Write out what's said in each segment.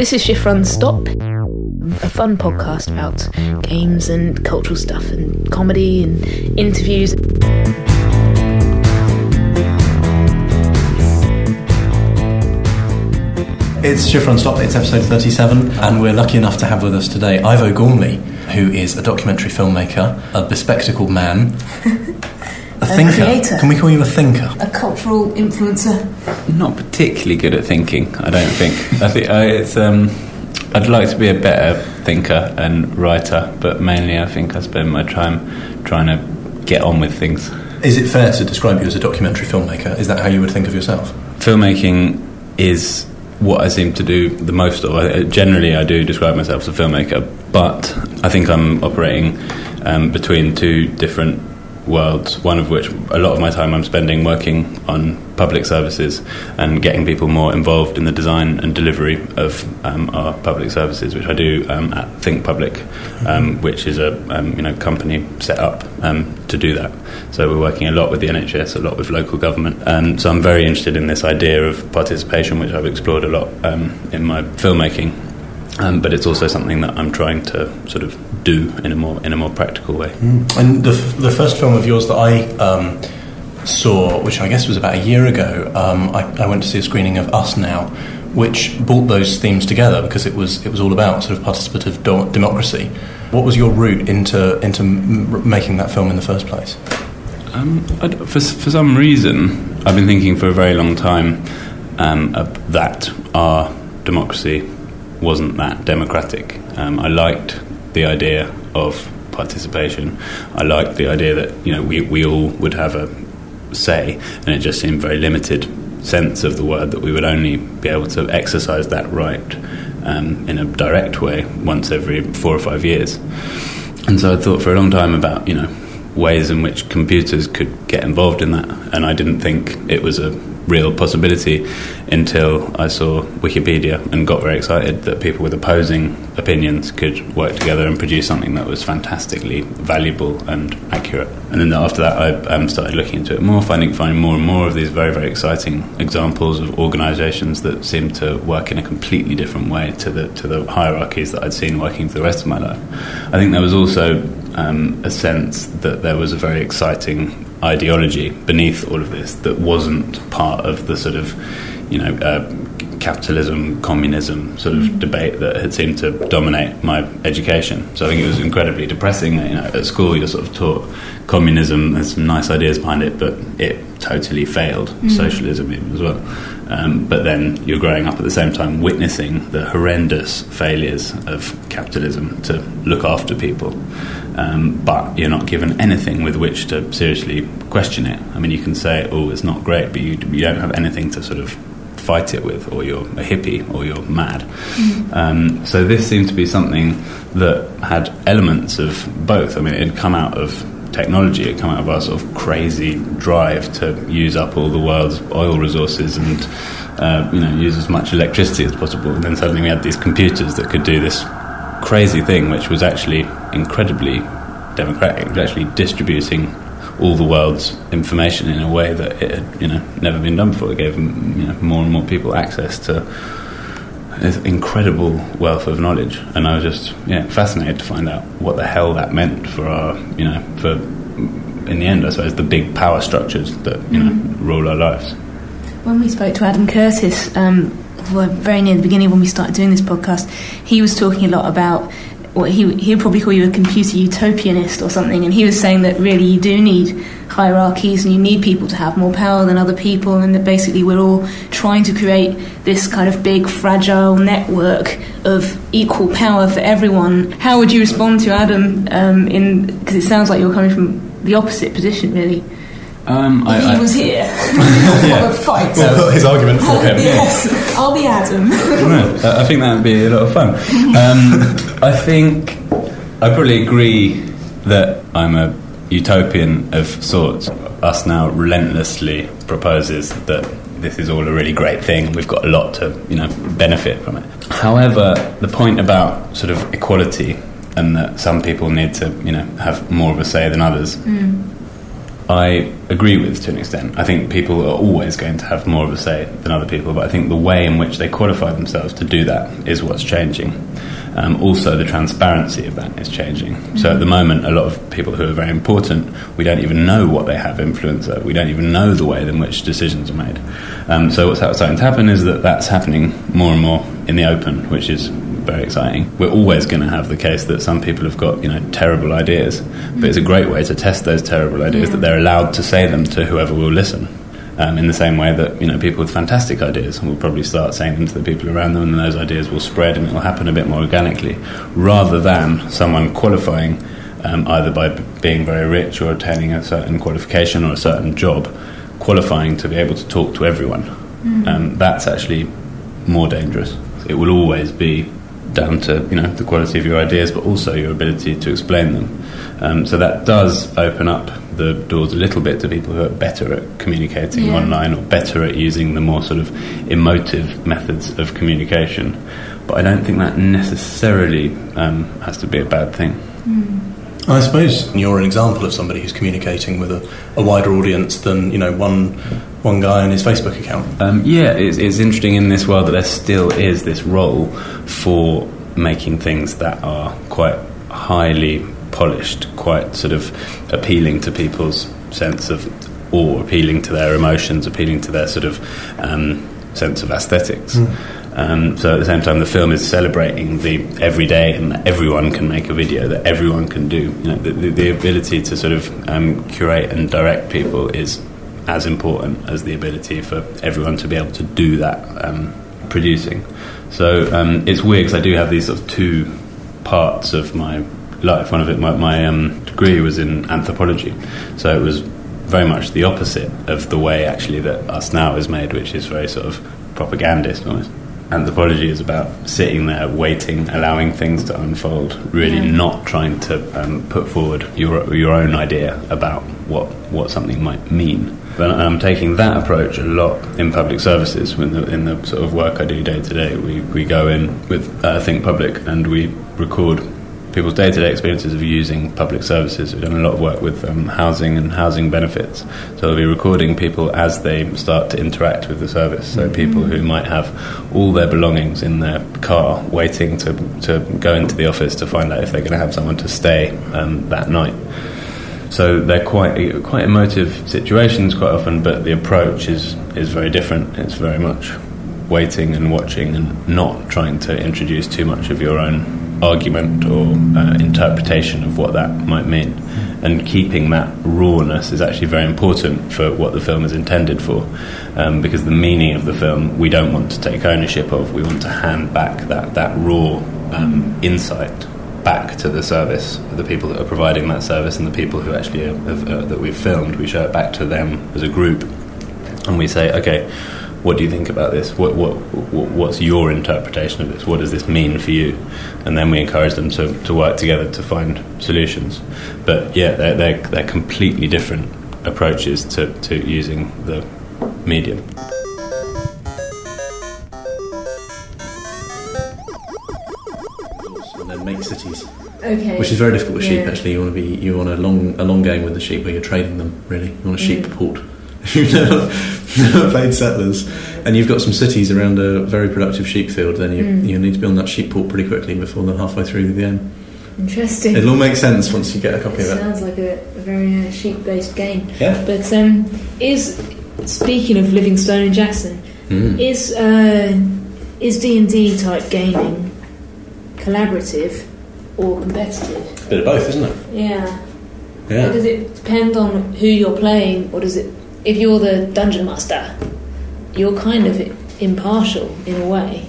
this is Shift Run Stop, a fun podcast about games and cultural stuff and comedy and interviews. It's Shift Run Stop, it's episode 37, and we're lucky enough to have with us today Ivo Gormley, who is a documentary filmmaker, a bespectacled man, thinker. creator. Can we call you a thinker? A cultural influencer. not particularly good at thinking. I don't think. I think uh, it's. Um, I'd like to be a better thinker and writer, but mainly I think I spend my time trying to get on with things. Is it fair to describe you as a documentary filmmaker? Is that how you would think of yourself? Filmmaking is what I seem to do the most of. I, generally, I do describe myself as a filmmaker, but I think I'm operating um, between two different worlds. One of which, a lot of my time I'm spending working on public services and getting people more involved in the design and delivery of um, our public services, which I do um, at Think Public, um, which is a um, you know company set up um, to do that. So we're working a lot with the NHS, a lot with local government. Um, so I'm very interested in this idea of participation, which I've explored a lot um, in my filmmaking. Um, but it's also something that I'm trying to sort of do in a more in a more practical way. And the, f- the first film of yours that I um, saw, which I guess was about a year ago, um, I, I went to see a screening of Us Now, which brought those themes together because it was it was all about sort of participative do- democracy. What was your route into into m- making that film in the first place? Um, for, for some reason, I've been thinking for a very long time um, that our democracy wasn't that democratic. Um, I liked the idea of participation. I liked the idea that you know we, we all would have a say, and it just seemed very limited sense of the word that we would only be able to exercise that right um, in a direct way once every four or five years. And so I thought for a long time about, you know, ways in which computers could get involved in that. And I didn't think it was a real possibility until I saw Wikipedia and got very excited that people with opposing opinions could work together and produce something that was fantastically valuable and accurate. And then after that, I um, started looking into it more, finding finding more and more of these very very exciting examples of organisations that seem to work in a completely different way to the to the hierarchies that I'd seen working for the rest of my life. I think there was also um, a sense that there was a very exciting ideology beneath all of this that wasn't part of the sort of you know uh, capitalism communism sort of debate that had seemed to dominate my education. So I think it was incredibly depressing you know at school you're sort of taught communism has some nice ideas behind it but it totally failed socialism even as well. Um, but then you're growing up at the same time witnessing the horrendous failures of capitalism to look after people um, but you're not given anything with which to seriously question it. I mean, you can say, "Oh, it's not great," but you, you don't have anything to sort of fight it with, or you're a hippie, or you're mad. Um, so this seemed to be something that had elements of both. I mean, it had come out of technology, it had come out of our sort of crazy drive to use up all the world's oil resources and uh, you know use as much electricity as possible. And then suddenly we had these computers that could do this crazy thing, which was actually incredibly democratic. Actually distributing all the world's information in a way that it had, you know, never been done before. It gave you know, more and more people access to this incredible wealth of knowledge, and I was just yeah fascinated to find out what the hell that meant for our, you know, for in the end, I suppose the big power structures that you know rule our lives. When we spoke to Adam Curtis, um, very near the beginning when we started doing this podcast, he was talking a lot about what he he would probably call you a computer utopianist or something, and he was saying that really you do need hierarchies and you need people to have more power than other people, and that basically we're all trying to create this kind of big fragile network of equal power for everyone. How would you respond to Adam? Um, in because it sounds like you're coming from the opposite position, really. Um, I, If I- he was here, have a fight. We'll put his argument for him. Yes, I'll be Adam. No, I I think that would be a lot of fun. Um, I think I probably agree that I'm a utopian of sorts. Us now relentlessly proposes that this is all a really great thing we've got a lot to you know benefit from it. However, the point about sort of equality and that some people need to you know have more of a say than others. I agree with to an extent. I think people are always going to have more of a say than other people, but I think the way in which they qualify themselves to do that is what's changing. Um, also, the transparency of that is changing. Mm-hmm. So, at the moment, a lot of people who are very important, we don't even know what they have influence over. We don't even know the way in which decisions are made. Um, so, what's starting to happen is that that's happening more and more in the open, which is very exciting. We're always going to have the case that some people have got you know terrible ideas, but it's a great way to test those terrible ideas yeah. that they're allowed to say them to whoever will listen. Um, in the same way that you know people with fantastic ideas will probably start saying them to the people around them, and those ideas will spread and it will happen a bit more organically, rather than someone qualifying um, either by b- being very rich or attaining a certain qualification or a certain job, qualifying to be able to talk to everyone. Mm. Um, that's actually more dangerous. It will always be down to you know the quality of your ideas, but also your ability to explain them. Um, so that does open up the doors a little bit to people who are better at communicating yeah. online or better at using the more sort of emotive methods of communication. But I don't think that necessarily um, has to be a bad thing. Mm. I suppose you're an example of somebody who's communicating with a, a wider audience than you know one one guy on his Facebook account. Um, yeah, it's, it's interesting in this world that there still is this role for making things that are quite highly polished, quite sort of appealing to people's sense of awe, appealing to their emotions, appealing to their sort of um, sense of aesthetics. Mm. Um, so at the same time, the film is celebrating the everyday and that everyone can make a video, that everyone can do. You know, the, the, the ability to sort of um, curate and direct people is as important as the ability for everyone to be able to do that um, producing. So um, it's weird because I do have these sort of two parts of my life. One of it, my, my um, degree was in anthropology, so it was very much the opposite of the way actually that Us Now is made, which is very sort of propagandist almost anthropology is about sitting there, waiting, allowing things to unfold, really yeah. not trying to um, put forward your your own idea about what what something might mean. But I'm taking that approach a lot in public services. In the, in the sort of work I do day to day, we we go in with uh, Think Public and we record people's day-to-day experiences of using public services. We've done a lot of work with um, housing and housing benefits. So we'll be recording people as they start to interact with the service. So mm-hmm. people who might have all their belongings in their car, waiting to to go into the office to find out if they're going to have someone to stay um, that night. So they're quite quite emotive situations quite often, but the approach is is very different. It's very much waiting and watching and not trying to introduce too much of your own argument or uh, interpretation of what that might mean. And keeping that rawness is actually very important for what the film is intended for, um, because the meaning of the film we don't want to take ownership of. We want to hand back that that raw um, insight back to the service, the people that are providing that service, and the people who actually have, uh, that we've filmed. We show it back to them as a group, and we say, okay what do you think about this? What, what, what's your interpretation of this? What does this mean for you? And then we encourage them to, to work together to find solutions. But yeah, they're, they're, they're completely different approaches to, to using the medium. Make cities. Okay. Which is very difficult with sheep. Actually, you want to be you want a long a long game with the sheep where you're trading them. Really, you want a sheep mm. port. you've never, never played settlers, and you've got some cities around a very productive sheep field, then you, mm. you need to be on that sheep port pretty quickly before they're halfway through the game. Interesting. It'll all make sense once you get a copy it of it. Sounds like a, a very uh, sheep-based game. Yeah. But um, is speaking of Livingstone and Jackson, mm. is uh, is D and D type gaming collaborative or competitive? A bit of both, isn't it? Yeah. Yeah. Does it depend on who you're playing, or does it if you're the dungeon master, you're kind of impartial in a way.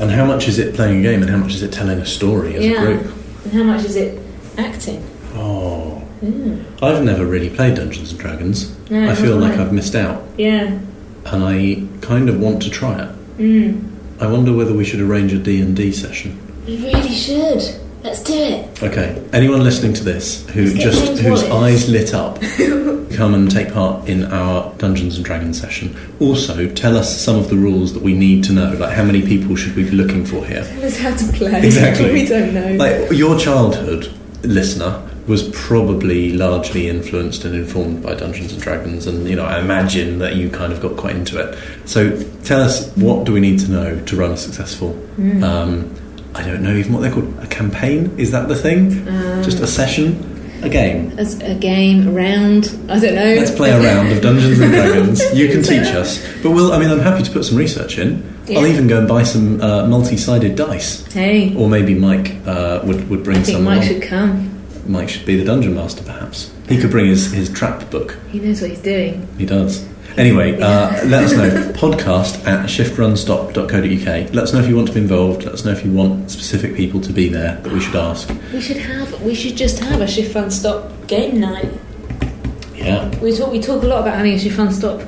And how much is it playing a game, and how much is it telling a story as yeah. a group? And how much is it acting? Oh, mm. I've never really played Dungeons and Dragons. No, I feel like I've missed out. Yeah. And I kind of want to try it. Mm. I wonder whether we should arrange a D and D session. We really should. Let's do it. Okay. Anyone listening to this who just whose eyes lit up, come and take part in our Dungeons and Dragons session. Also, tell us some of the rules that we need to know. Like, how many people should we be looking for here? Tell us how to play. Exactly. we don't know. Like your childhood listener was probably largely influenced and informed by Dungeons and Dragons, and you know, I imagine that you kind of got quite into it. So, tell us what do we need to know to run a successful? Mm. Um, I don't know even what they're called. A campaign is that the thing? Um, Just a session, a game. As a game, a round, I don't know. Let's play a round of Dungeons and Dragons. You can teach us, but we'll. I mean, I'm happy to put some research in. Yeah. I'll even go and buy some uh, multi-sided dice, Hey, or maybe Mike uh, would would bring I think some. Mike should come. Mike should be the dungeon master, perhaps. He could bring his, his trap book. He knows what he's doing. He does. Anyway, uh, let us know. Podcast at shiftrunstop.co.uk. Let us know if you want to be involved. Let us know if you want specific people to be there that we should ask. We should have. We should just have a shift run stop game night. Yeah. We talk. We talk a lot about having a shift run stop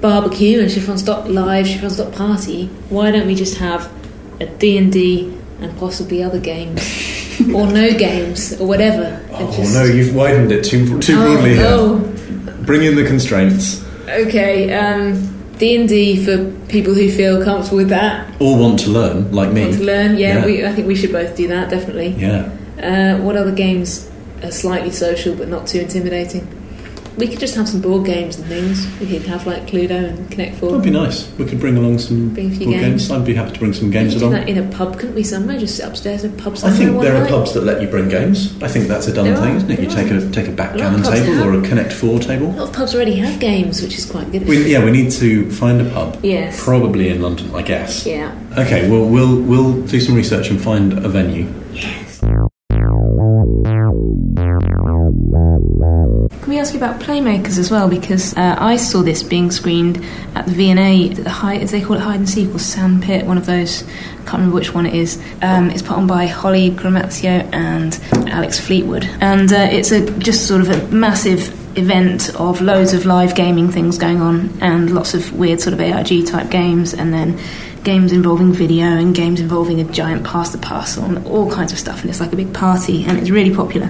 barbecue and shift run stop live, shift run stop party. Why don't we just have a D and D and possibly other games, or no games, or whatever? Oh just- no, you've widened it too too Oh, broadly here. oh, Bring in the constraints. Okay. Um, D and D for people who feel comfortable with that. Or want to learn, like me. Want to learn? Yeah, Yeah. We, I think we should both do that. Definitely. Yeah. Uh, what other games are slightly social but not too intimidating? We could just have some board games and things. We could have like Cluedo and Connect Four. That'd be nice. We could bring along some Bring a few board games. games. I'd be happy to bring some We games along. that in a pub, couldn't we? Somewhere, just sit upstairs in a pub I think there are night? pubs that let you bring games. I think that's a done There thing, are, isn't it? You there take a take a A backgammon pubs table have. or a Connect Four table. A lot of pubs already have games, which is quite good. We, yeah, we need to find a pub. Yes. Probably in London, I guess. Yeah. Okay, well, we'll we'll do some research and find a venue. Can we ask you about playmakers as well? Because uh, I saw this being screened at the V&A, the hide, as they call it, hide and seek or sandpit, one of those. I can't remember which one it is. Um, it's put on by Holly Gramazio and Alex Fleetwood, and uh, it's a just sort of a massive event of loads of live gaming things going on and lots of weird sort of ARG type games, and then games involving video and games involving a giant pasta parcel and all kinds of stuff and it's like a big party and it's really popular.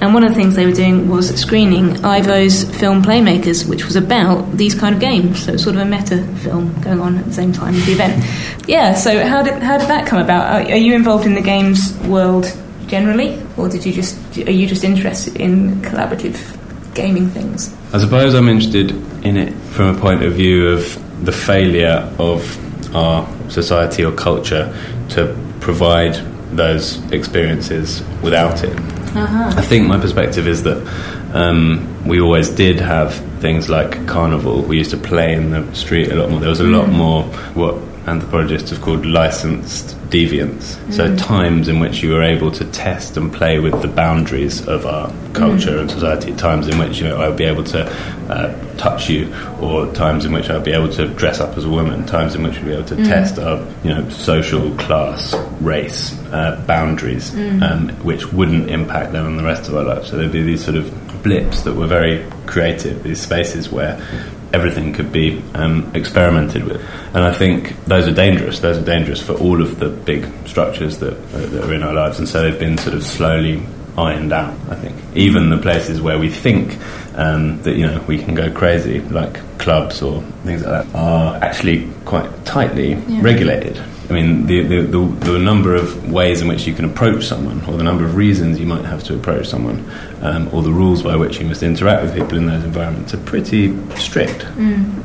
And one of the things they were doing was screening Ivo's film Playmakers which was about these kind of games. So it's sort of a meta film going on at the same time as the event. Yeah so how did, how did that come about? Are, are you involved in the games world generally or did you just are you just interested in collaborative gaming things? I suppose I'm interested in it from a point of view of the failure of our society or culture to provide those experiences without it. uh-huh. I think my perspective is that um, we always did have things like carnival. We used to play in the street a lot more. There was a lot more what anthropologists have called licensed deviance. So times in which you were able to test and play with the boundaries of our culture and society. Times in which you know I would be able to uh, touch you, or times in which I'd be able to dress up as a woman. Times in which we'd be able to test our you know social class, race uh, boundaries, um, which wouldn't impact them on the rest of our lives. So there'd be these sort of blips that were very creative. These spaces where everything could be um, experimented with. And I think those are dangerous. Those are dangerous for all of the big structures that, uh, that are in our lives. And so they've been sort of slowly ironed out, I think. Even the places where we think um, that, you know, we can go crazy, like clubs or things like that, are actually quite tightly Yeah. regulated. I mean, the, the, the, the number of ways in which you can approach someone, or the number of reasons you might have to approach someone, um, or the rules by which you must interact with people in those environments are pretty strict.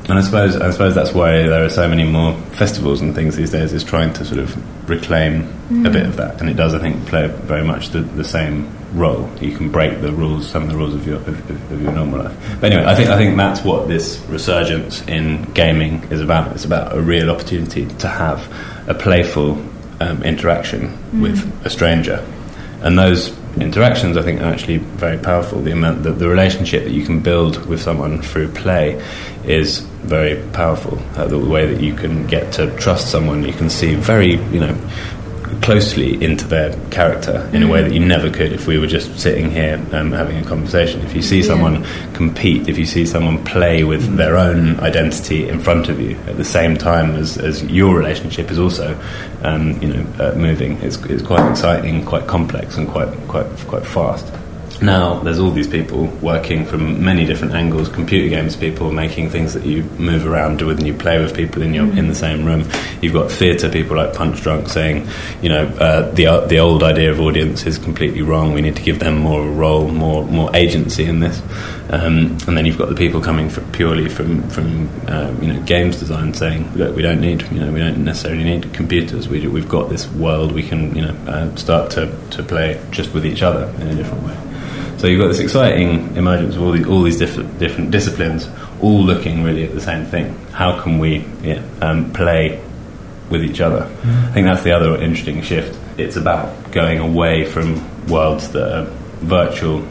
And I suppose I suppose that's why there are so many more festivals and things these days, is trying to sort of reclaim a bit of that. And it does, I think, play very much the, the same role. You can break the rules, some of the rules of your of, of- your normal life. But anyway, I think I think that's what this resurgence in gaming is about. It's about a real opportunity to have a playful um, interaction with a stranger, and those interactions I think are actually very powerful. The amount that the relationship that you can build with someone through play is very powerful. Uh, the way that you can get to trust someone, you can see very you know closely into their character in a way that you never could if we were just sitting here um, having a conversation. If you see Yeah. someone compete, if you see someone play with their own identity in front of you at the same time as, as your relationship is also, um, you know, uh, moving, it's, it's quite exciting, quite complex, and quite quite quite fast. Now there's all these people working from many different angles. Computer games people making things that you move around with and you play with people in your in the same room. You've got theatre people like Punchdrunk saying, you know, uh, the uh, the old idea of audience is completely wrong. We need to give them more of a role, more more agency in this. Um, and then you've got the people coming from, purely from from uh, you know games design saying, look, we don't need you know we don't necessarily need computers. We we've got this world we can you know uh, start to to play just with each other in a different way. So you've got this exciting emergence of all these, all these different, different disciplines, all looking really at the same thing. How can we yeah, um, play with each other? I think that's the other interesting shift. It's about going away from worlds that are virtual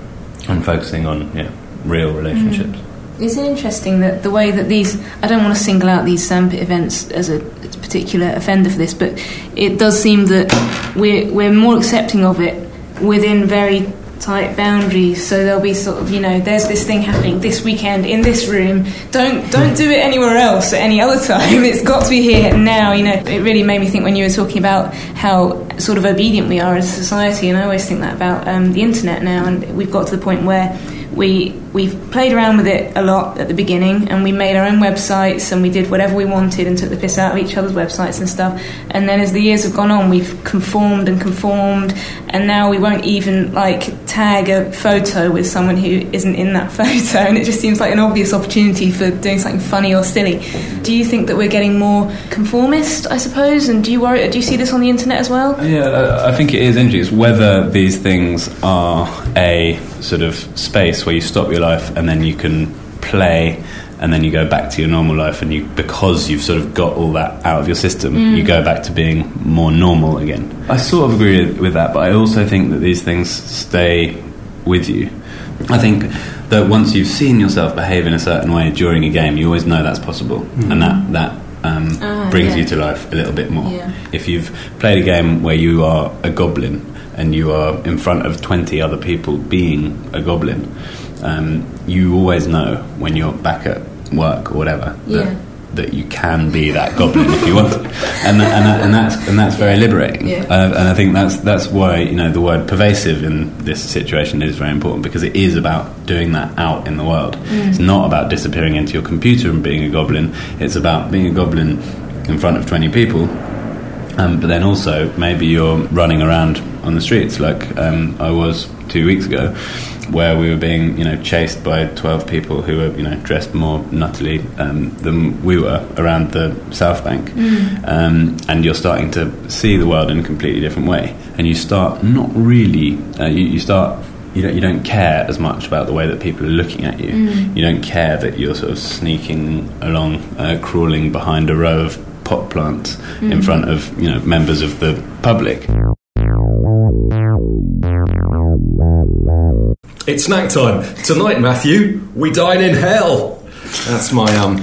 and focusing on yeah, real relationships. Is it interesting that the way that these, I don't want to single out these Sandpit events as a particular offender for this, but it does seem that we're, we're more accepting of it within very tight boundaries. So there'll be sort of you know there's this thing happening this weekend in this room. Don't don't do it anywhere else at any other time. It's got to be here now you know. It really made me think when you were talking about how sort of obedient we are as a society and I always think that about um, the internet now and we've got to the point where we we've played around with it a lot at the beginning and we made our own websites and we did whatever we wanted and took the piss out of each other's websites and stuff. And then as the years have gone on we've conformed and conformed and now we won't even like tag a photo with someone who isn't in that photo and it just seems like an obvious opportunity for doing something funny or silly. Do you think that we're getting more conformist I suppose? And do you worry do you see this on the internet as well? Yeah, I- think it is whether these things are a sort of space where you stop your life and then you can play and then you go back to your normal life and you because you've sort of got all that out of your system you go back to being more normal again. I sort of agree with that but i also think that these things stay with you. I think that once you've seen yourself behave in a certain way during a game you always know that's possible. And that that um, Ah, brings yeah. you to life a little bit more. Yeah. if you've played a game where you are a goblin and you are in front of 20 other people being a goblin, um, you always know when you're back at work or whatever Yeah. that, that you can be that goblin if you want. And, and, that, and, that's, and that's very liberating. Yeah. Uh, and I think that's, that's why you know, the word pervasive in this situation is very important because it is about doing that out in the world. It's not about disappearing into your computer and being a goblin, it's about being a goblin in front of 20 people um, but then also, maybe you're running around on the streets like um, I was two weeks ago, where we were being, you know, chased by twelve people who were, you know, dressed more nuttily um, than we were around the South Bank, um, and you're starting to see the world in a completely different way, and you start not really, uh, you, you start. You don't, you don't care as much about the way that people are looking at you. You don't care that you're sort of sneaking along, uh, crawling behind a row of pot plants in front of you know members of the public. It's snack time tonight, Matthew. We dine in hell. That's my um.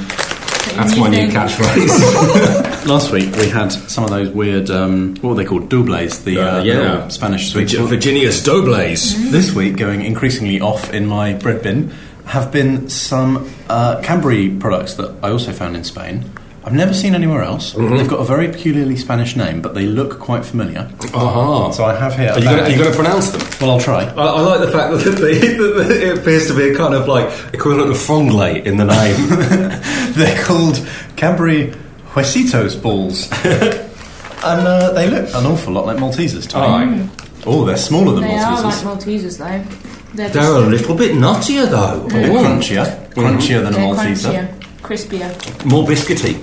That's my new catchphrase. Last week we had some of those weird, um, what were they called? Dobles, the uh, Uh, yeah. little Spanish sweets. Virgi- Virginia's Dobles. This week, going increasingly off in my bread bin, have been some uh, Cadbury products that I also found in Spain. I've never seen anywhere else. Mm-hmm. They've got a very peculiarly Spanish name, but they look quite familiar. Aha. So I have here. Are you going to pronounce them? Well, I'll try. I, I like the fact that, the, that it appears to be a kind of like equivalent of franglais in the name. They're called Cadbury Huesitos balls, and uh, they look an awful lot like Maltesers to me. Alright. Oh, they're smaller than they are like Maltesers. Maltesers though they're, They're a little bit nuttier though. They're Ooh. crunchier, crunchier than a they're Malteser. crunchier crispier More biscuity.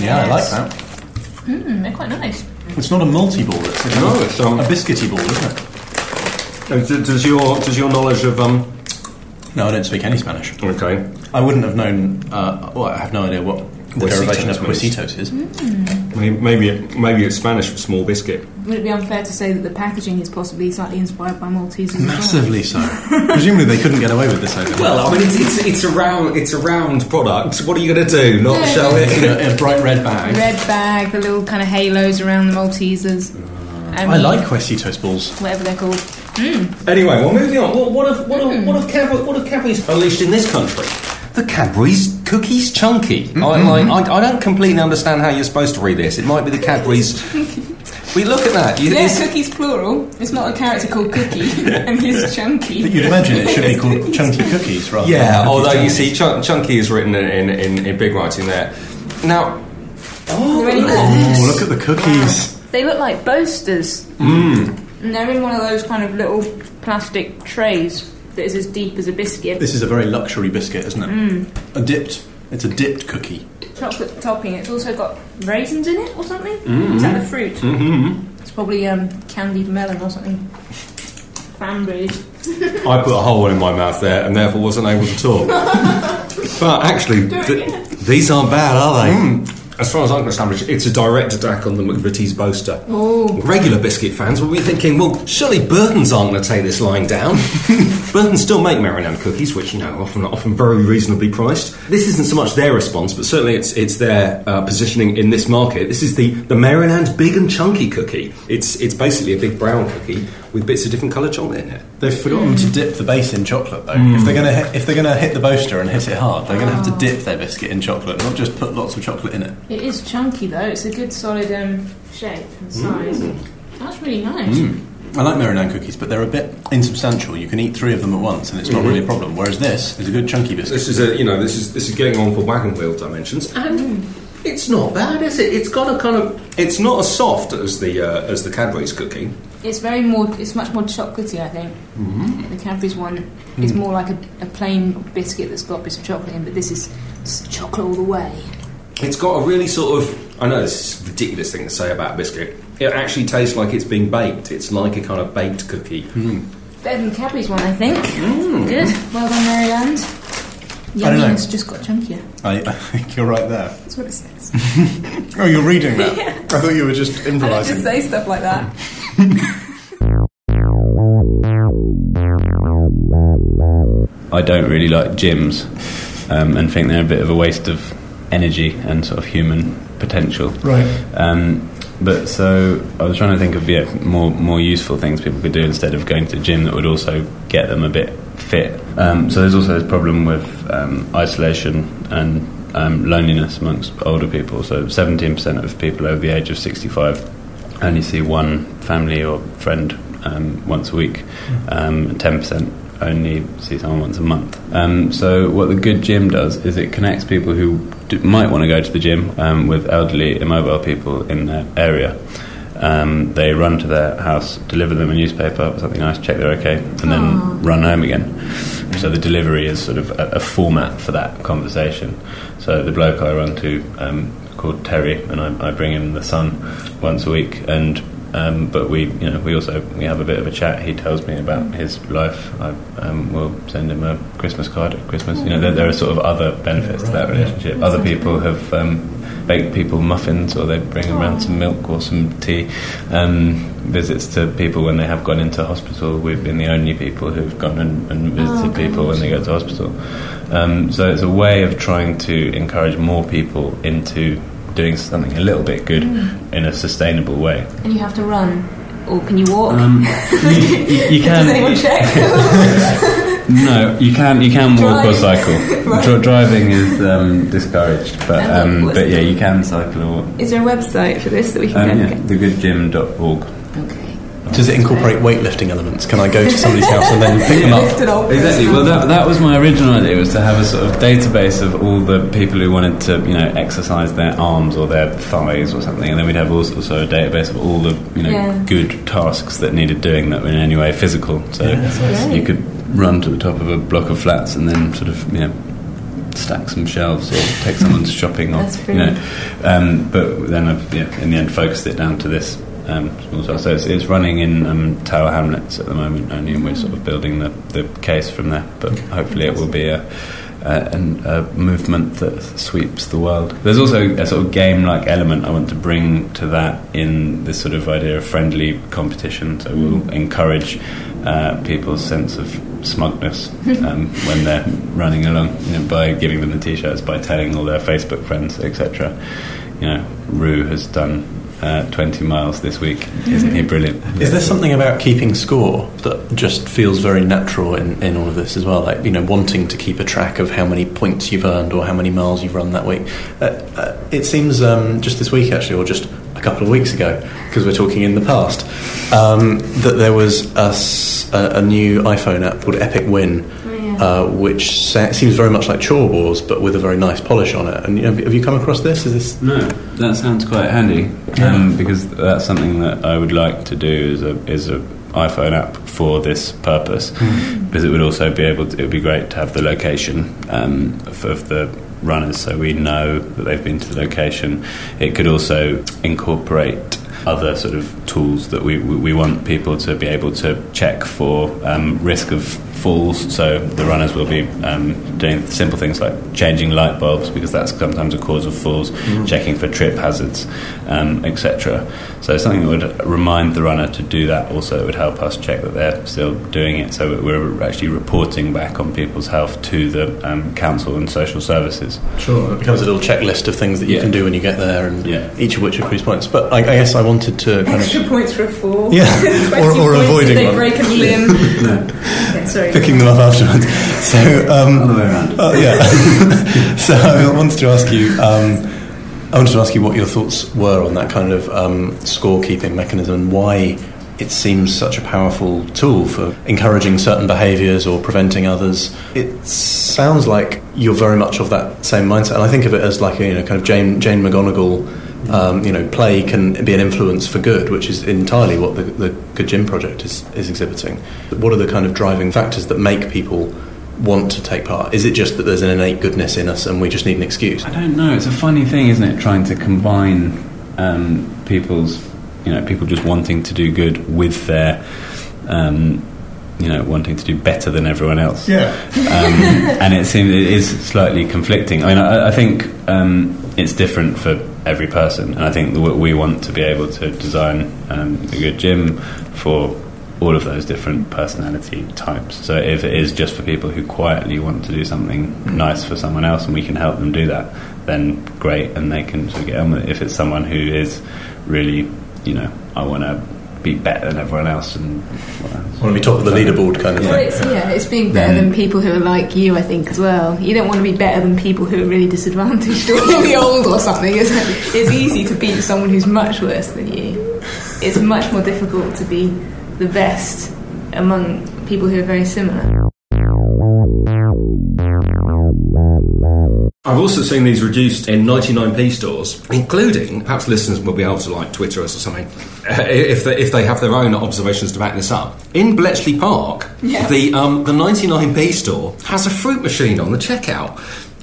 Yeah, I like that. mm, they're quite nice It's not a multi ball. It's a, No, it's, um, a biscuity ball, isn't it? Uh, Does your does your knowledge of um? No, I don't speak any Spanish. Okay. I wouldn't have known. Uh, well, I have no idea what the Huesitos derivation of means. huesitos is. Hmm. Maybe maybe, it, maybe it's Spanish for small biscuit. would it be unfair to say that the packaging is possibly slightly inspired by Maltesers as well? Massively so. Presumably, they couldn't get away with this over Well, I mean, it's, it's, it's a round it's a round product. What are you going to do? Not Yeah, show it? in a bright red bag. red bag the little kind of halos around the Maltesers and I like huesitos balls. whatever they're called hmm. Anyway, well, moving on. What, what have what have, hmm. what have, Cadbury, what have Cadbury's unleashed in this country? The Cadbury's Cookies Chunky. I, like, I, I don't completely understand how you're supposed to read this. It might be the Cadbury's We look at that. You, Yeah, it's- Cookie's plural. It's not a character called Cookie, and he's chunky. But you'd imagine it should be called chunky cookies rather. yeah, than although cookies you see, chunk, chunky is written in, in, in big writing there. Now, They're really. Oh, look at the cookies. They look like boasters. Mm. And they're in one of those kind of little plastic trays that is as deep as a biscuit. This is a very luxury biscuit, isn't it? Mm. A dipped. It's a dipped cookie. Chocolate topping. It's also got raisins in it or something. Mm. Is that the fruit? mhm. It's probably um, candied melon or something. Cranberries. I put a hole in my mouth there and therefore wasn't able to talk. but actually, th- these aren't bad, are they? As far as I'm concerned, it's a direct attack on the McVitie's boaster. Oh. Regular biscuit fans will be thinking, well, surely Burton's aren't going to take this line down. Burton still make Maryland cookies, which you know often often very reasonably priced. This isn't so much their response, but certainly it's it's their uh, positioning in this market. This is the the Maryland Big and Chunky cookie. It's it's basically a big brown cookie with bits of different coloured chocolate in it. They've forgotten to dip the base in chocolate, though. If they're gonna hit, if they're gonna hit the boaster and hit it hard, they're gonna have to dip their biscuit in chocolate, not just put lots of chocolate in it. It is chunky though. It's a good solid um, shape and size. That's really nice. I like Maryland cookies, but they're a bit insubstantial. You can eat three of them at once, and it's not really a problem. Whereas this is a good chunky biscuit. This is a you know this is this is getting on for wagon wheel dimensions, and it's not bad, is it? It's got a kind of it's not as soft as the uh, as the Cadbury's cookie. It's very more. It's much more chocolatey, I think. Mm-hmm. The Cadbury's one is more like a, a plain biscuit that's got bits of chocolate in, but this is chocolate all the way. It's got a really sort of I know this is a ridiculous thing to say about a biscuit. It actually tastes like it's being baked. It's like a kind of baked cookie. Better than Cadbury's one, I think. Mm. Good. Well done, Maryland. I don't. Yumminess just got chunkier. I, I think you're right there. That's what it says. Oh, you're reading that. I thought you were just improvising. I improvising. just say stuff like that. I don't really like gyms um, and think they're a bit of a waste of energy and sort of human potential. Right. Um, but so I was trying to think of yeah, more more useful things people could do instead of going to the gym that would also get them a bit fit. Um, so there's also this problem with um, isolation and um, loneliness amongst older people. So 17% of people over the age of 65 only see one family or friend um, once a week, um, and 10% only see someone once a month. Um, so what the good gym does is it connects people who d- might want to go to the gym um, with elderly, immobile people in their area. Um, they run to their house, deliver them a newspaper or something nice, check they're okay, and then run home again. So the delivery is sort of a, a format for that conversation. So the bloke I run to, um, called Terry, and I, I bring him the sun once a week, and um, but we, you know, we also we have a bit of a chat. He tells me about his life. I um, will send him a Christmas card at Christmas. You know, there, there are sort of other benefits to that relationship. Other people have um, baked people muffins, or they bring around some milk or some tea. Um, visits to people when they have gone into hospital. We've been the only people who've gone and, and visited people when they go to hospital. Um, so it's a way of trying to encourage more people into doing something a little bit good in a sustainable way. And you have to run. Or can you walk? Um, you, you, you Does anyone can check? no, you can you can walk or cycle. Right. Dri- driving is um, discouraged, but um, but yeah, you can cycle or walk. Is there a website for this that we can Um, go yeah, thegoodgym.org. Okay. Does it incorporate weightlifting elements? Can I go to somebody's house and then pick them up? up. Exactly. Well, that, that was my original idea was to have a sort of database of all the people who wanted to, you know, exercise their arms or their thighs or something, and then we'd have also, also a database of all the, you know, Yeah. good tasks that needed doing that were in any way physical. So Great. you could run to the top of a block of flats and then sort of, you know, stack some shelves or take someone's shopping or That's you know. brilliant. Um, but then I've yeah, in the end focused it down to this. Um, so it's, it's running in um, Tower Hamlets at the moment only, and we're sort of building the, the case from there. But hopefully, it will be a, a, an- a movement that sweeps the world. There's also a sort of game-like element I want to bring to that in this sort of idea of friendly competition. So we'll encourage uh, people's sense of smugness um, when they're running along, you know, by giving them the t-shirts, by telling all their Facebook friends, etc. You know, Rue has done uh, 20 miles this week. Isn't he brilliant? Is there something about keeping score that just feels very natural in, in all of this as well? Like, you know, wanting to keep a track of how many points you've earned or how many miles you've run that week. Uh, uh, it seems um, just this week, actually, or just a couple of weeks ago, because we're talking in the past, um, that there was a new iPhone app called Epic Win. Uh, which seems very much like Chore Wars, but with a very nice polish on it. And you know, have you come across this? Is this No, that sounds quite handy um, because that's something that I would like to do is a is a iPhone app for this purpose because it would also be able to, it would be great to have the location um, of, of the runners so we know that they've been to the location. It could also incorporate other sort of tools that we, we we want people to be able to check for um, risk of falls. So the runners will be um, doing simple things like changing light bulbs because that's sometimes a cause of falls, checking for trip hazards, um, etc. So something that would remind the runner to do that. Also, would help us check that they're still doing it. So we're actually reporting back on people's health to the um, council and social services. Sure. It becomes a little checklist of things that you Yeah. can do when you get there, and Yeah. each of which accrues points. But I, I guess I wanted to kind Extra of points for a fall. Yeah, or- or points avoiding they one. break a limb. Yeah, sorry. picking them up afterwards. So, um, Other way around. uh, yeah. so I wanted to ask you. Um, I wanted to ask you what your thoughts were on that kind of um, scorekeeping mechanism and why it seems such a powerful tool for encouraging certain behaviours or preventing others. It sounds like you're very much of that same mindset, and I think of it as like a you know kind of Jane Jane McGonigal. Um, you know, play can be an influence for good, which is entirely what the, the Good Gym Project is, is exhibiting. What are the kind of driving factors that make people want to take part? Is it just that there's an innate goodness in us and we just need an excuse? I don't know. It's a funny thing, isn't it? Trying to combine um, people's, you know, people just wanting to do good with their, um, you know, wanting to do better than everyone else. Yeah. um, and it seems it is slightly conflicting. I mean, I, I think um, it's different for every person, and I think we want to be able to design um, a good gym for all of those different personality types. So if it is just for people who quietly want to do something nice for someone else, and we can help them do that, then great, and they can sort of get on with it. If it's someone who is really, you know, I want to be better than everyone else, and well, Want to be top of the leaderboard kind of Well, thing. it's, yeah, it's being better Then- than mm. people who are like you, I think, as well. You don't want to be better than people who are really disadvantaged or really old or something. It's, it's easy to beat someone who's much worse than you. It's much more difficult to be the best among people who are very similar. I've also seen these reduced in 99p stores, including perhaps listeners will be able to like Twitter us or something uh, if they, if they have their own observations to back this up. In Bletchley Park, Yeah. the um, the 99p store has a fruit machine on the checkout,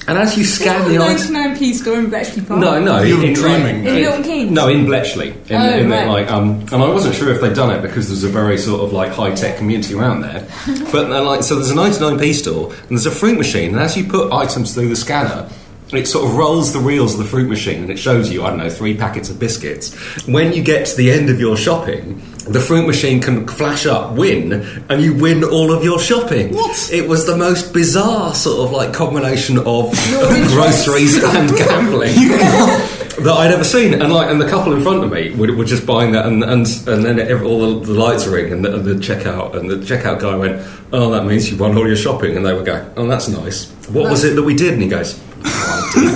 and as you scan the item. 99p store in Bletchley Park. No, no, You're in, dreaming. In Milton Keynes? No, in Bletchley. In, Oh, in the, right. like, um, and I wasn't sure if they'd done it because there's a very sort of like high tech community around there. but uh, like, so there's a 99p store and there's a fruit machine, and as you put items through the scanner. It sort of rolls the wheels of the fruit machine and it shows you, I don't know, three packets of biscuits. When you get to the end of your shopping, the fruit machine can flash up win and you win all of your shopping. What? It was the most bizarre sort of like combination of groceries and gambling that I'd ever seen. And like, and the couple in front of me were, were just buying that, and and and then every, all the, the lights ring, and the, and the checkout, and the checkout guy went, "Oh, that means you won all your shopping," and they were going, "Oh, that's nice. What was it that we did?" And he goes,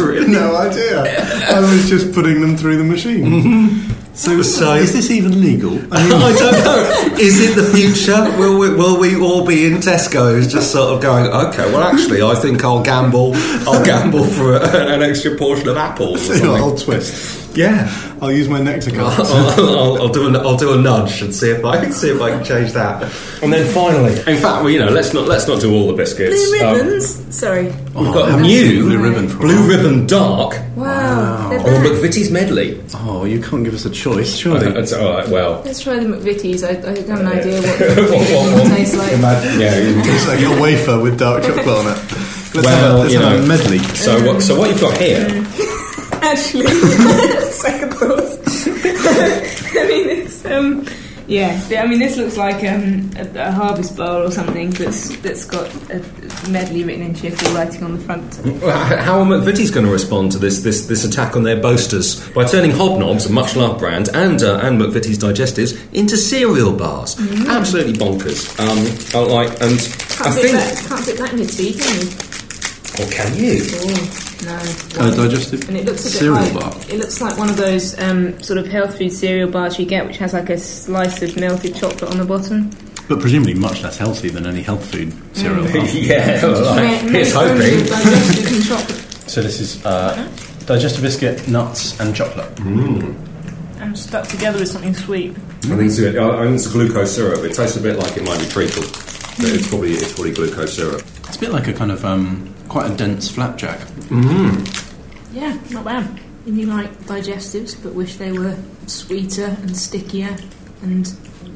really." No idea. I was just putting them through the machine. So, So- is this even legal? I mean, I don't know. Is it the future? Will we, will we all be in Tesco's just sort of going, okay, well, actually, I think I'll gamble. I'll gamble for a, an extra portion of apples. Or you what, something. I'll twist. Yeah. I'll use my nectar I'll, cards. I'll, I'll do a, I'll do a nudge and see if I can see if I can change that. And then finally, in fact, well, you know, let's not let's not do all the biscuits. Blue Um, ribbons? Sorry. we've got haven't new Blue Ribbon for Blue. Ribbon Dark Wow. They're or. McVitie's Medley. Oh, you can't give us a choice, surely. It's all right. Well, Let's try the McVitie's. I, I have an idea what What- the what- what- tastes like. imagine, yeah. It's like a wafer with dark chocolate on it. Let's Well, have a, let's you have a know. medley. So what? So what you've got here? Actually, second thoughts. I mean, it's um, Yeah, I mean, this looks like um, a, a harvest bowl or something that's that's got a medley written in cheerful writing on the front. Well, How are McVitie's going to respond to this, this this attack on their boasters by turning Hobnobs, a much loved brand, and uh, and McVitie's digestives into cereal bars? Absolutely bonkers. Um, I like, and Can't I fit think, that. Can't fit that in your tea, can you? Or can you? Oh, no. Uh, digestive And it looks a bit cereal like bar. it looks like one of those um, sort of health food cereal bars you get, which has like a slice of melted chocolate on the bottom. But presumably much less healthy than any health food cereal. bar. yeah, well, Ma- like, here's hoping. with digestives and chocolate. So this is uh, digestive biscuit, nuts, and chocolate. And stuck together with something sweet. I think it's, a- I think it's a glucose syrup. It tastes a bit like it might be treacle, but it's probably it's probably glucose syrup. It's a bit like a kind of um, quite a dense flapjack. Yeah, not bad. If you like digestives but wish they were sweeter and stickier and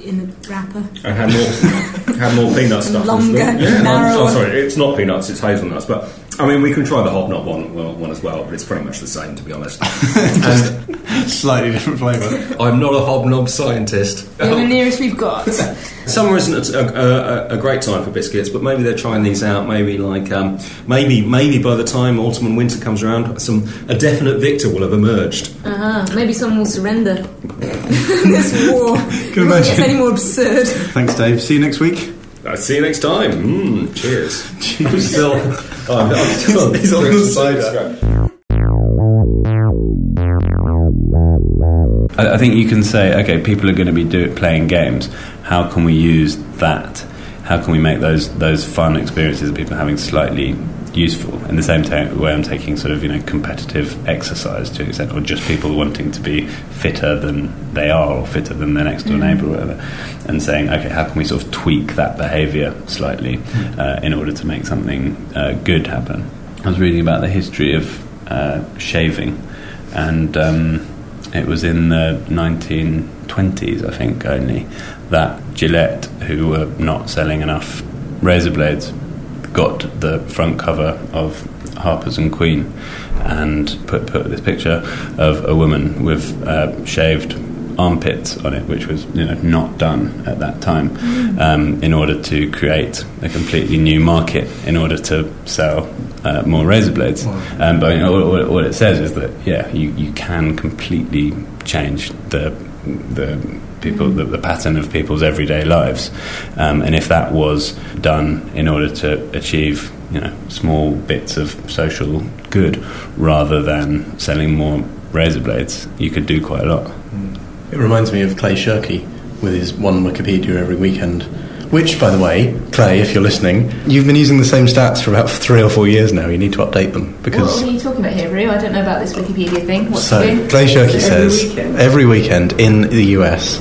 in the wrapper. and had more had more peanut stuff. Longer, yeah, narrower. oh, sorry, it's not peanuts, it's hazelnuts. But I mean, we can try the hobnob one, one as well, but it's pretty much the same, to be honest. and Slightly different flavour. I'm not a hobnob scientist. They're the nearest we've got. Summer isn't a, a, a, a great time for biscuits, but maybe they're trying these out. Maybe like um, maybe maybe by the time autumn and winter comes around, some a definite victor will have emerged. Uh-huh. Maybe someone will surrender. this war. Can you It gets imagine? any more absurd. Thanks, Dave. See you next week. I'll see you next time. Mm, cheers. Cheers. Still, oh, I'm, I'm still He's on the cider. I, I think you can say, okay, people are going to be do, playing games. How can we use that? How can we make those those fun experiences that people are having slightly useful? In the same ta- way, I'm taking sort of you know competitive exercise to an extent, or just people wanting to be fitter than they are, or fitter than their next door neighbour, or whatever, and saying, okay, how can we sort of tweak that behaviour slightly uh, in order to make something uh, good happen? I was reading about the history of uh, shaving, and um, it was in the 1920s, I think, only, that Gillette, who were not selling enough razor blades, got the front cover of Harper's and Queen and put, put this picture of a woman with uh, shaved armpits on it, which was you know not done at that time, um, in order to create a completely new market, in order to sell uh, more razor blades. Um, but you know, all- all it says is that yeah, you, you can completely change the the people the, the pattern of people's everyday lives, um, and if that was done in order to achieve you know small bits of social good rather than selling more razor blades, you could do quite a lot. It reminds me of Clay Shirky with his one Wikipedia every weekend. Which, by the way, Clay, if you're listening, you've been using the same stats for about three or four years now. You need to update them because. What because. are you talking about here, Rue? I don't know about this Wikipedia thing. What's So. Clay Shirky Every says weekend. every weekend in the US,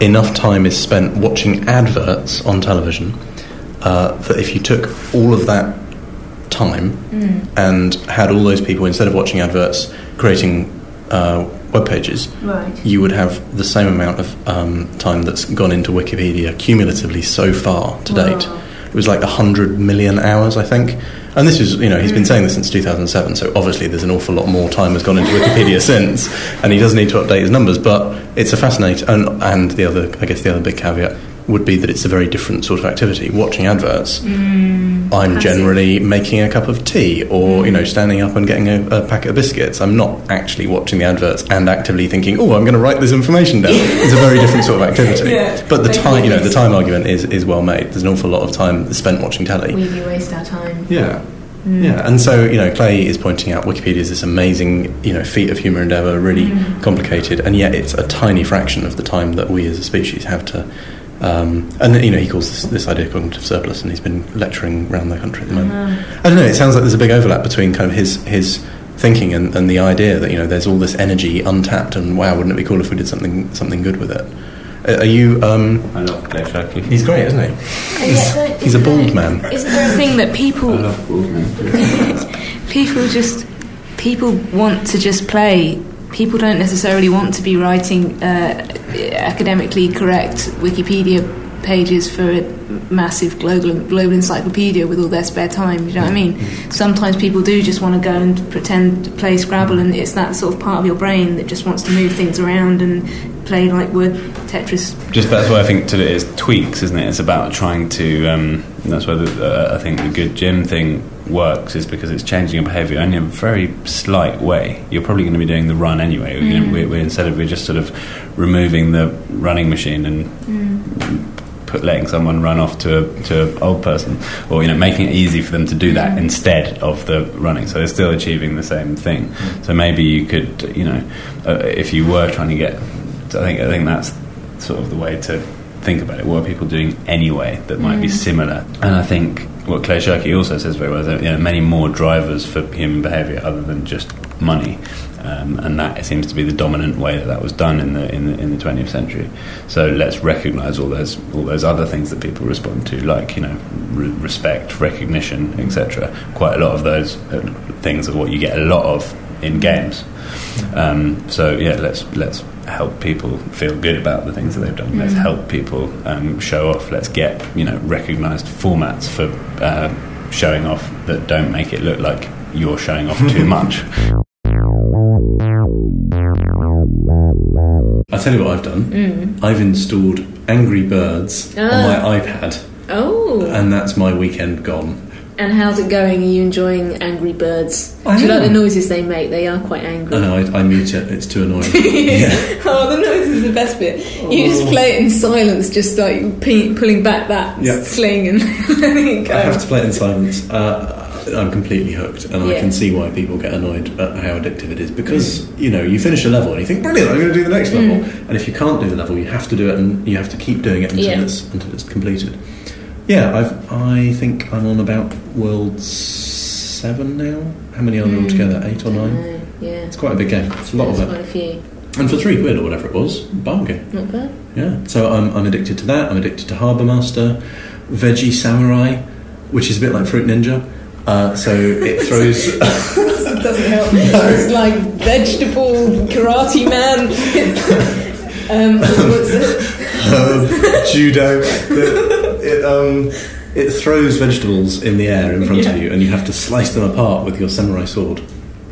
enough time is spent watching adverts on television uh, that if you took all of that time and had all those people, instead of watching adverts, creating uh, web pages, Right. you would have the same amount of um, time that's gone into Wikipedia cumulatively so far to date. It was like 100 million hours, I think. And this is, you know, he's been saying this since 2007, so obviously there's an awful lot more time has gone into Wikipedia since, and he does need to update his numbers, but it's a fascinating, and, and the other, I guess the other big caveat would be that it's a very different sort of activity. Watching adverts, mm, I'm passive. generally making a cup of tea or, you know, mm. standing up and getting a, a packet of biscuits. I'm not actually watching the adverts and actively thinking, oh, I'm going to write this information down. It's a very different sort of activity. Yeah. But the time, you know, the time argument is, is well made. There's an awful lot of time spent watching telly. We do waste our time. Yeah. Mm. Yeah, and so you know, Clay is pointing out Wikipedia is this amazing, you know, feat of human endeavour, really complicated, and yet it's a tiny fraction of the time that we as a species have to. Um, and you know, he calls this, this idea cognitive surplus, and he's been lecturing around the country at the moment. I don't know. It sounds like there's a big overlap between kind of his his thinking and, and the idea that you know there's all this energy untapped, and wow, wouldn't it be cool if we did something something good with it? Are are you? Um, I love Clay he's great, isn't he? And yet, He's a bald man. Isn't there a thing that people I love Baldwin. people just people want to just play. People don't necessarily want to be writing uh, academically correct Wikipedia pages for a massive global global encyclopedia with all their spare time. You know what I mean? Sometimes people do just want to go and pretend to play Scrabble, and it's that sort of part of your brain that just wants to move things around and play like word Tetris. Just that's why I think to it is tweaks, isn't it? It's about trying to. Um, that's why the, uh, I think the good gym thing works is because it's changing your behaviour only in a very slight way. You're probably going to be doing the run anyway. You know, mm. we're, we're, instead of we're just sort of removing the running machine and mm. put letting someone run off to a, to an old person, or you know, making it easy for them to do that mm. instead of the running. So they're still achieving the same thing. So maybe you could, you know, uh, if you were trying to get, I think I think that's sort of the way to think about it. What are people doing anyway that might be similar? And I think what Clay Shirky also says very well there are you know, many more drivers for human behaviour other than just money. Um, and that seems to be the dominant way that that was done in the in the, in the 20th century. So let's recognise all those all those other things that people respond to, like you know re- respect, recognition, etc. Quite a lot of those uh, things are what you get a lot of in games. Um, so yeah, let's let's help people feel good about the things that they've done. Let's help people um, show off. Let's get you know recognised formats for uh, showing off that don't make it look like you're showing off too much. I'll tell you what I've done. I've installed Angry Birds on my iPad, Oh, and that's my weekend gone. And how's it going? Are you enjoying Angry Birds? I Do you like the noises they make? They are quite angry. Oh no, I, I mute it. It's too annoying. yeah. Oh, the noise is the best bit. You just play it in silence, just like pe- pulling back that Yeah. sling and letting it go. I have to play it in silence. Uh, I'm completely hooked, and I can see why people get annoyed at how addictive it is. Because you know, you finish a level and you think, "Brilliant! I'm going to do the next level." And if you can't do the level, you have to do it, and you have to keep doing it until Yeah. it's until it's completed. Yeah, I've. I think I'm on about world seven now. How many are there altogether? Eight or nine? Uh, yeah, It's quite a big game. It's a lot of quite a few. and for three quid or whatever it was, bargain. Not bad. Yeah, so I'm, I'm addicted to that. I'm addicted to Harbour Master, Veggie Samurai, which is a bit like Fruit Ninja. Uh, so it throws It doesn't help. It's like vegetable karate man. um, what's it? herb, judo. It, it, um, it throws vegetables in the air in front of you, and you have to slice them apart with your samurai sword.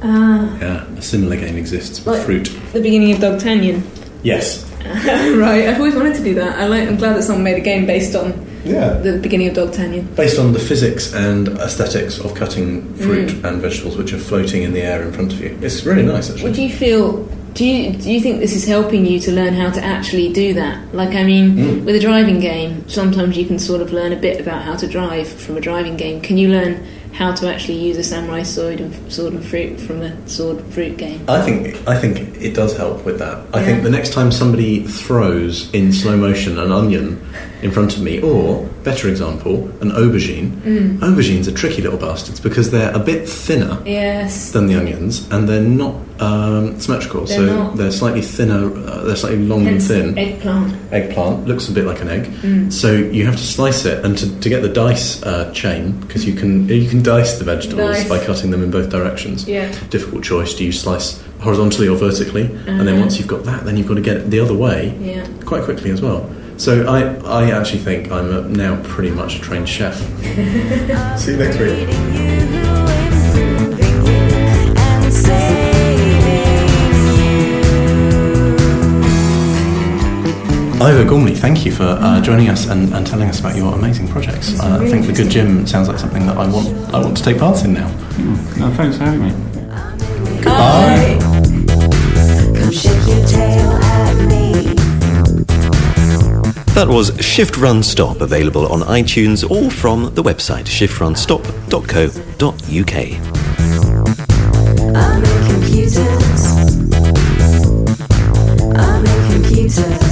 Ah, Yeah, a similar game exists with Like- fruit. the beginning of Dogtanian. Yes. right, I've always wanted to do that. I like, I'm glad that someone made a game based on Yeah. the beginning of Dog Dogtanian. Based on the physics and aesthetics of cutting fruit and vegetables which are floating in the air in front of you. It's really nice, actually. Do you feel? Do you do you think this is helping you to learn how to actually do that? Like, I mean, Mm. with a driving game, sometimes you can sort of learn a bit about how to drive from a driving game. Can you learn how to actually use a samurai sword and sword and fruit from a sword fruit game? I think I think it does help with that. I Yeah. think the next time somebody throws in slow motion an onion in front of me, or better example, an aubergine. Mm. Aubergines are tricky little bastards because they're a bit thinner Yes. than the onions, and they're not um, symmetrical. They're so not. they're slightly thinner. Uh, they're slightly long Hence and thin. eggplant. Eggplant looks a bit like an egg, Mm. so you have to slice it, and to, to get the dice uh, chain, because you can you can dice the vegetables Nice. by cutting them in both directions Yeah. difficult choice. Do you slice horizontally or vertically? And then Uh-huh. once you've got that, then you've got to get it the other way Yeah. quite quickly as well. So I, I actually think I'm a, now pretty much a trained chef. See you next week. Ivo Gormley, thank you for uh, joining us and, and, telling us about your amazing projects. Uh, really I think the Good Gym sounds like something that I want I want to take part in now. No, thanks for having me. Goodbye. That was Shift Run Stop, available on iTunes or from the website shiftrunstop.co.uk. I'm in computers. I'm in computers.